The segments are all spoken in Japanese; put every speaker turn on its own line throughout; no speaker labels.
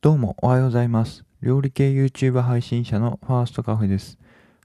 どうもおはようございます。料理系 YouTube 配信者のファーストカフェです。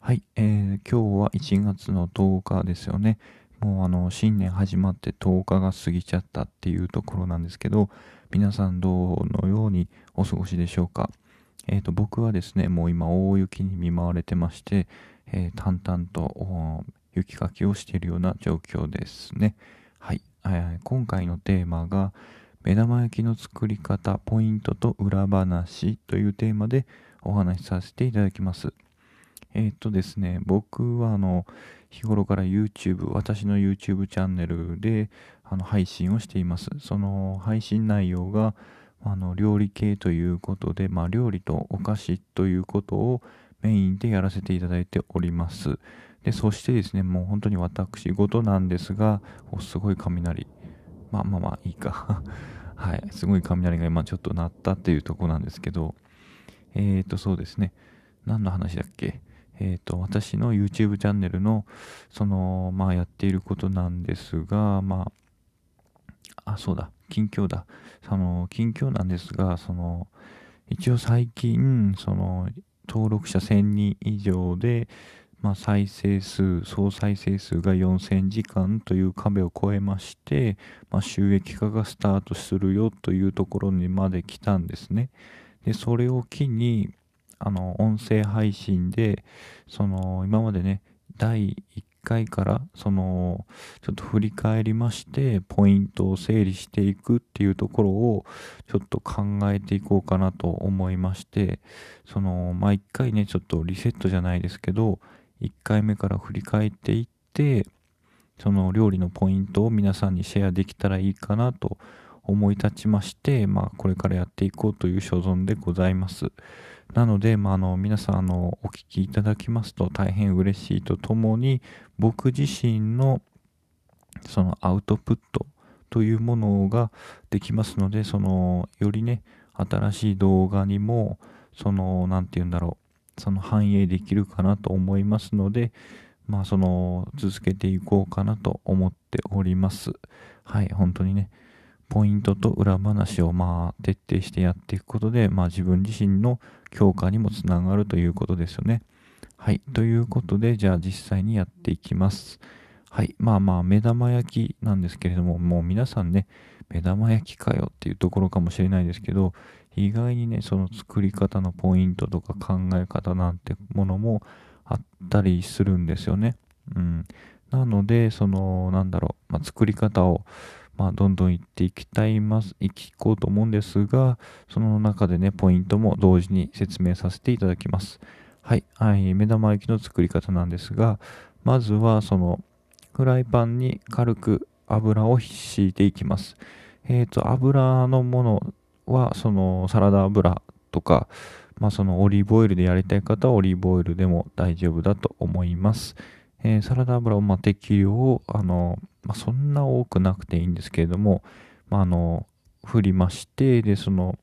はい、えー、今日は1月の10日ですよね。もうあの、新年始まって10日が過ぎちゃったっていうところなんですけど、皆さんどのようにお過ごしでしょうか？えっ、ー、と、僕はですね、もう今大雪に見舞われてまして、えー、淡々と雪かきをしているような状況ですね。はい、今回のテーマが、目玉焼きの作り方ポイントと裏話というテーマでお話しさせていただきます。えー、っとですね、僕はあの日頃から YouTube、私の YouTube チャンネルであの配信をしています。その配信内容があの料理系ということで、まあ、料理とお菓子ということをメインでやらせていただいております。で、そしてですね、もう本当に私事なんですが、おすごい雷。まあまあまあいいか はい。すごい雷が今ちょっと鳴ったっていうとこなんですけど、えっ、ー、と、そうですね。何の話だっけ？えっ、ー、と、私の YouTube チャンネルの、その、まあやっていることなんですが、まあ、あ、そうだ、近況だ。その、近況なんですが、その、一応最近、その、登録者1000人以上で、まあ、再生数、総再生数が4000時間という壁を超えまして、まあ、収益化がスタートするよというところにまで来たんですね。で、それを機に、あの、音声配信で、その、今までね、第1回から、その、ちょっと振り返りまして、ポイントを整理していくっていうところを、ちょっと考えていこうかなと思いまして、その、まあ、1回ね、ちょっとリセットじゃないですけど、1回目から振り返っていってその料理のポイントを皆さんにシェアできたらいいかなと思い立ちまして、まあ、これからやっていこうという所存でございます。なので、まあ、あの皆さんあのお聞きいただきますと大変嬉しいとともに僕自身のそのアウトプットというものができますのでそのよりね新しい動画にもその何て言うんだろうその反映できるかなと思いますので、まあ、その続けていこうかなと思っております。はい、本当にね、ポイントと裏話をまあ徹底してやっていくことで、まあ、自分自身の強化にもつながるということですよね。はい、ということで、じゃあ実際にやっていきます。はい、まあまあ、目玉焼きなんですけれども、もう皆さんね、目玉焼きかよっていうところかもしれないですけど、意外にね、その作り方のポイントとか考え方なんてものもあったりするんですよね。うん。なので、その、なんだろう、まあ、作り方を、まあ、どんどん言っていきたいます、いきこうと思うんですが、その中でね、ポイントも同時に説明させていただきます。はい。はい、目玉焼きの作り方なんですが、まずは、その、フライパンに軽く油を敷いていきます。えっ、ー、と、油のものはそのサラダ油とか、まあ、そのオリーブオイルでやりたい方はオリーブオイルでも大丈夫だと思います。えー、サラダ油をま適量あの、まあ、そんな多くなくていいんですけれども、まあ、あの振りましてでその、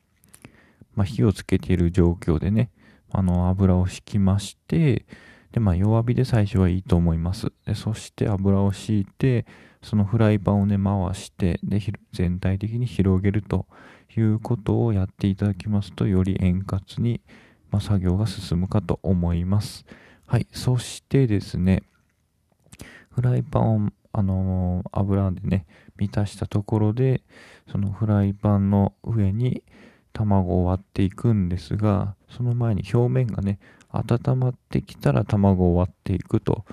ま火をつけている状況でねあの油を敷きましてで、ま、弱火で最初はいいと思います。でそして油を敷いてそのフライパンをね回してで全体的に広げるということをやっていただきますと、より円滑に、ま、作業が進むかと思います。はい。そしてですね、フライパンを、あのー、油でね、満たしたところで、そのフライパンの上に卵を割っていくんですが、その前に表面がね、温まってきたら卵を割っていくと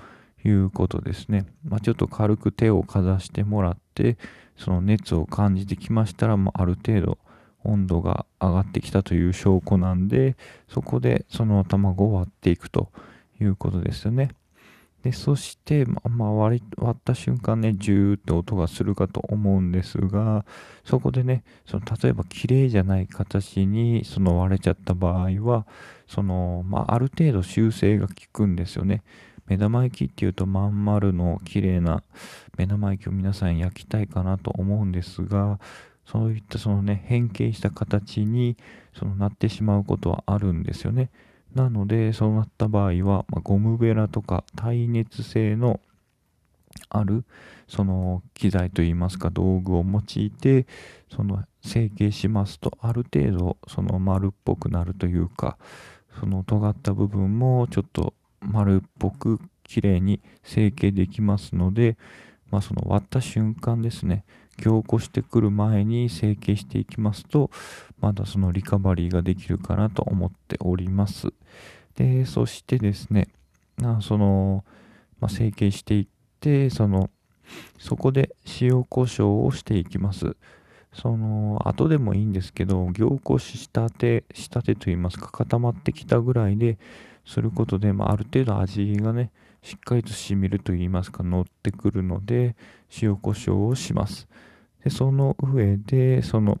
いうことですね。まあ、ちょっと軽く手をかざしてもらって、その熱を感じてきましたら、まあ、ある程度温度が上がってきたという証拠なんで、そこでその卵を割っていくということですよね。で、そして、まあ、割割った瞬間ね、ジューって音がするかと思うんですが、そこでね、その例えば綺麗じゃない形にその割れちゃった場合は、その、まあ、ある程度修正が効くんですよね。目玉焼きっていうとまん丸の綺麗な目玉焼きを皆さん焼きたいかなと思うんですが、そういったそのね、変形した形にそのなってしまうことはあるんですよね。なので、そうなった場合は、まあ、ゴムベラとか耐熱性のあるその機材といいますか道具を用いてその成形しますとある程度その丸っぽくなるというかその尖った部分もちょっと丸っぽく綺麗に成形できますので、まあ、その割った瞬間ですね凝固してくる前に成形していきますとまだそのリカバリーができるかなと思っております。でそしてですねその、まあ、成形していってそのそこで塩コショウをしていきます。その後でもいいんですけど凝固したてしたてといいますか固まってきたぐらいですることで、まあ、ある程度味がねしっかりと染みるといいますか乗ってくるので塩コショウをします。でその上でその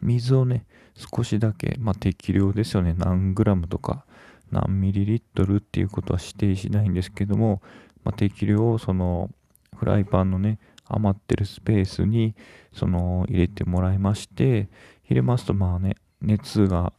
水をね少しだけ、まあ、適量ですよね。何グラムとか何ミリリットルっていうことは指定しないんですけども、まあ、適量をそのフライパンのね余ってるスペースにその入れてもらいまして入れますとまあね熱が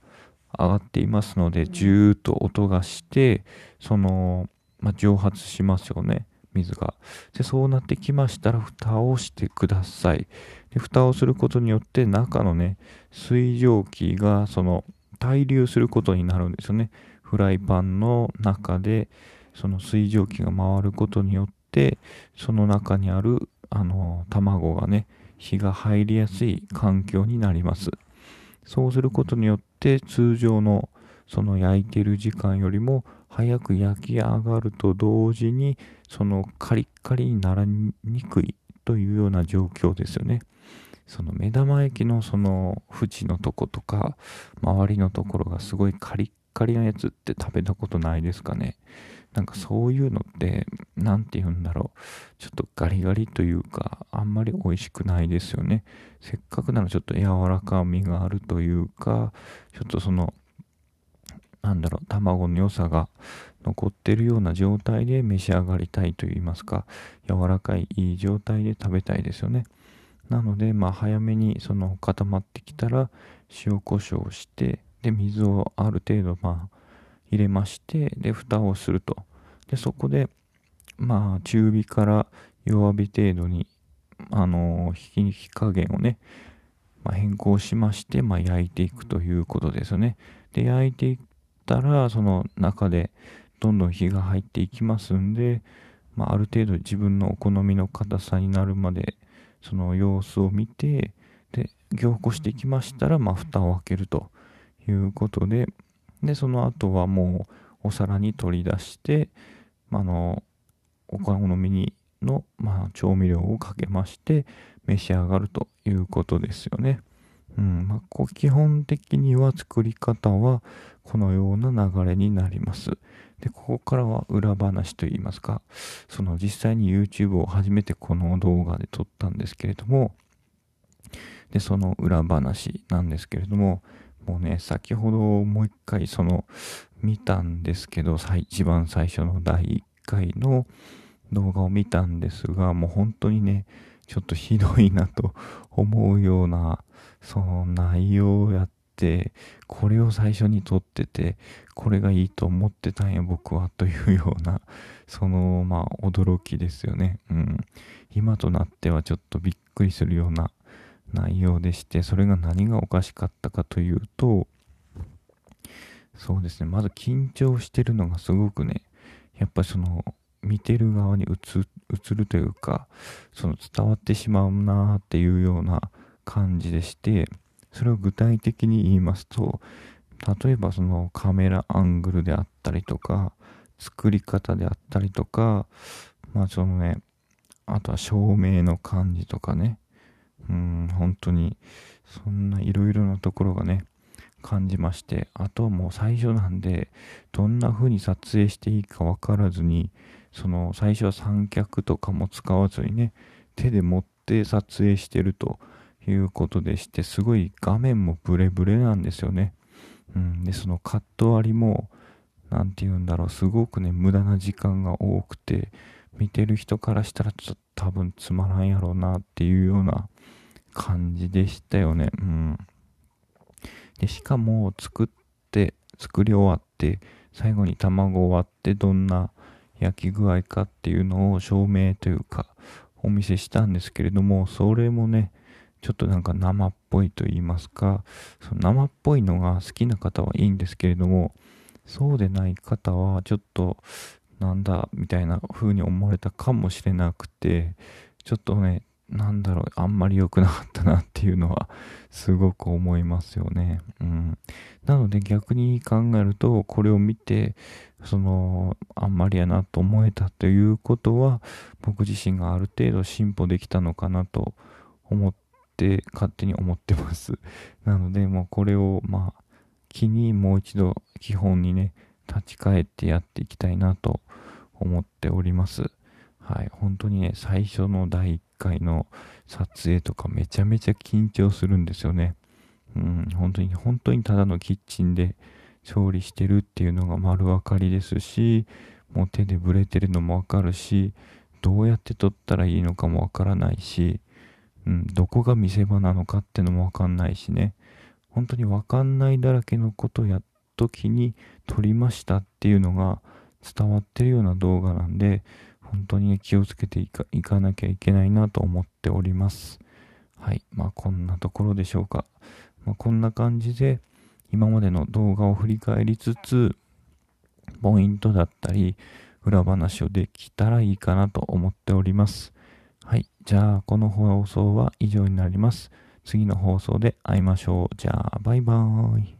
上がっていますのでジューッと音がしてその、まあ、蒸発しますよね水が。でそうなってきましたら蓋をしてください。で蓋をすることによって中のね水蒸気がその滞留することになるんですよね。フライパンの中でその水蒸気が回ることによってその中にあるあの卵がね火が入りやすい環境になります。そうすることによって通常のその焼いてる時間よりも早く焼き上がると同時にそのカリッカリにならにくいというような状況ですよね。その目玉焼きのその縁のとことか周りのところがすごいカリッカリなやつって食べたことないですかね。なんかそういうのって、何て言うんだろう。ちょっとガリガリというか、あんまり美味しくないですよね。せっかくならちょっと柔らかみがあるというか、ちょっとその、なんだろう、卵の良さが残ってるような状態で召し上がりたいと言いますか、柔らかいいい状態で食べたいですよね。なので、まあ早めにその固まってきたら塩コショウして、で、水をある程度まあ入れまして、で、蓋をすると。で、そこで、まあ、中火から弱火程度に、あのー、火火加減をね、まあ、変更しまして、まあ、焼いていくということですよね。で、焼いていったら、その中でどんどん火が入っていきますんで、まあ、ある程度自分のお好みの硬さになるまで、その様子を見て、で、凝固してきましたら、まあ、蓋を開けるということで、で、その後はもうお皿に取り出して、まあの、お好みにの、まあ、調味料をかけまして召し上がるということですよね。うんまあ、こう基本的には作り方はこのような流れになります。で、ここからは裏話といいますか、その実際に YouTube を初めてこの動画で撮ったんですけれども、で、その裏話なんですけれども、もうね、先ほどもう一回その見たんですけど、一番最初の第1回の動画を見たんですが、もう本当にね、ちょっとひどいなと思うような、その内容をやって、これを最初に撮ってて、これがいいと思ってたんや僕はというような、そのまあ驚きですよね。うん。今となってはちょっとびっくりするような内容でして、それが何がおかしかったかというと、そうですね、まず緊張してるのがすごくね、やっぱその、見てる側に映るというか、その伝わってしまうなーっていうような感じでして、それを具体的に言いますと、例えばそのカメラアングルであったりとか、作り方であったりとか、まあそのね、あとは照明の感じとかね、うん、本当に、そんないろいろなところがね、感じまして、あとはもう最初なんで、どんな風に撮影していいかわからずに、その最初は三脚とかも使わずにね、手で持って撮影してるということでして、すごい画面もブレブレなんですよね。うん、で、そのカット割りも、何て言うんだろう、すごくね、無駄な時間が多くて、見てる人からしたらちょっと多分つまらんやろうなっていうような感じでしたよね。うん。で、しかも作って、作り終わって、最後に卵を割ってどんな焼き具合かっていうのを証明というか、お見せしたんですけれども、それもね、ちょっとなんか生っぽいと言いますか、その生っぽいのが好きな方はいいんですけれども、そうでない方はちょっとなんだみたいな風に思われたかもしれなくて、ちょっとね、なんだろう、あんまり良くなかったなっていうのはすごく思いますよね。うん。なので逆に考えると、これを見て、その、あんまりやなと思えたということは、僕自身がある程度進歩できたのかなと思って、勝手に思ってます。なので、もうこれを、まあ、気にもう一度基本にね、立ち返ってやっていきたいなと思っております。はい、本当にね、最初の第1回の撮影とかめちゃめちゃ緊張するんですよね。うん、本当に、本当にただのキッチンで調理してるっていうのが丸分かりですし、もう手でブレてるのもわかるし、どうやって撮ったらいいのかもわからないし、うん、どこが見せ場なのかってのもわかんないしね。本当にわかんないだらけのことやっときに撮りましたっていうのが伝わってるような動画なんで、本当に気をつけていかいかなきゃいけないなと思っております。はい。まあこんなところでしょうか。まあ、こんな感じで今までの動画を振り返りつつ、ポイントだったり、裏話をできたらいいかなと思っております。じゃあ、この放送は以上になります。次の放送で会いましょう。じゃあ、バイバーイ。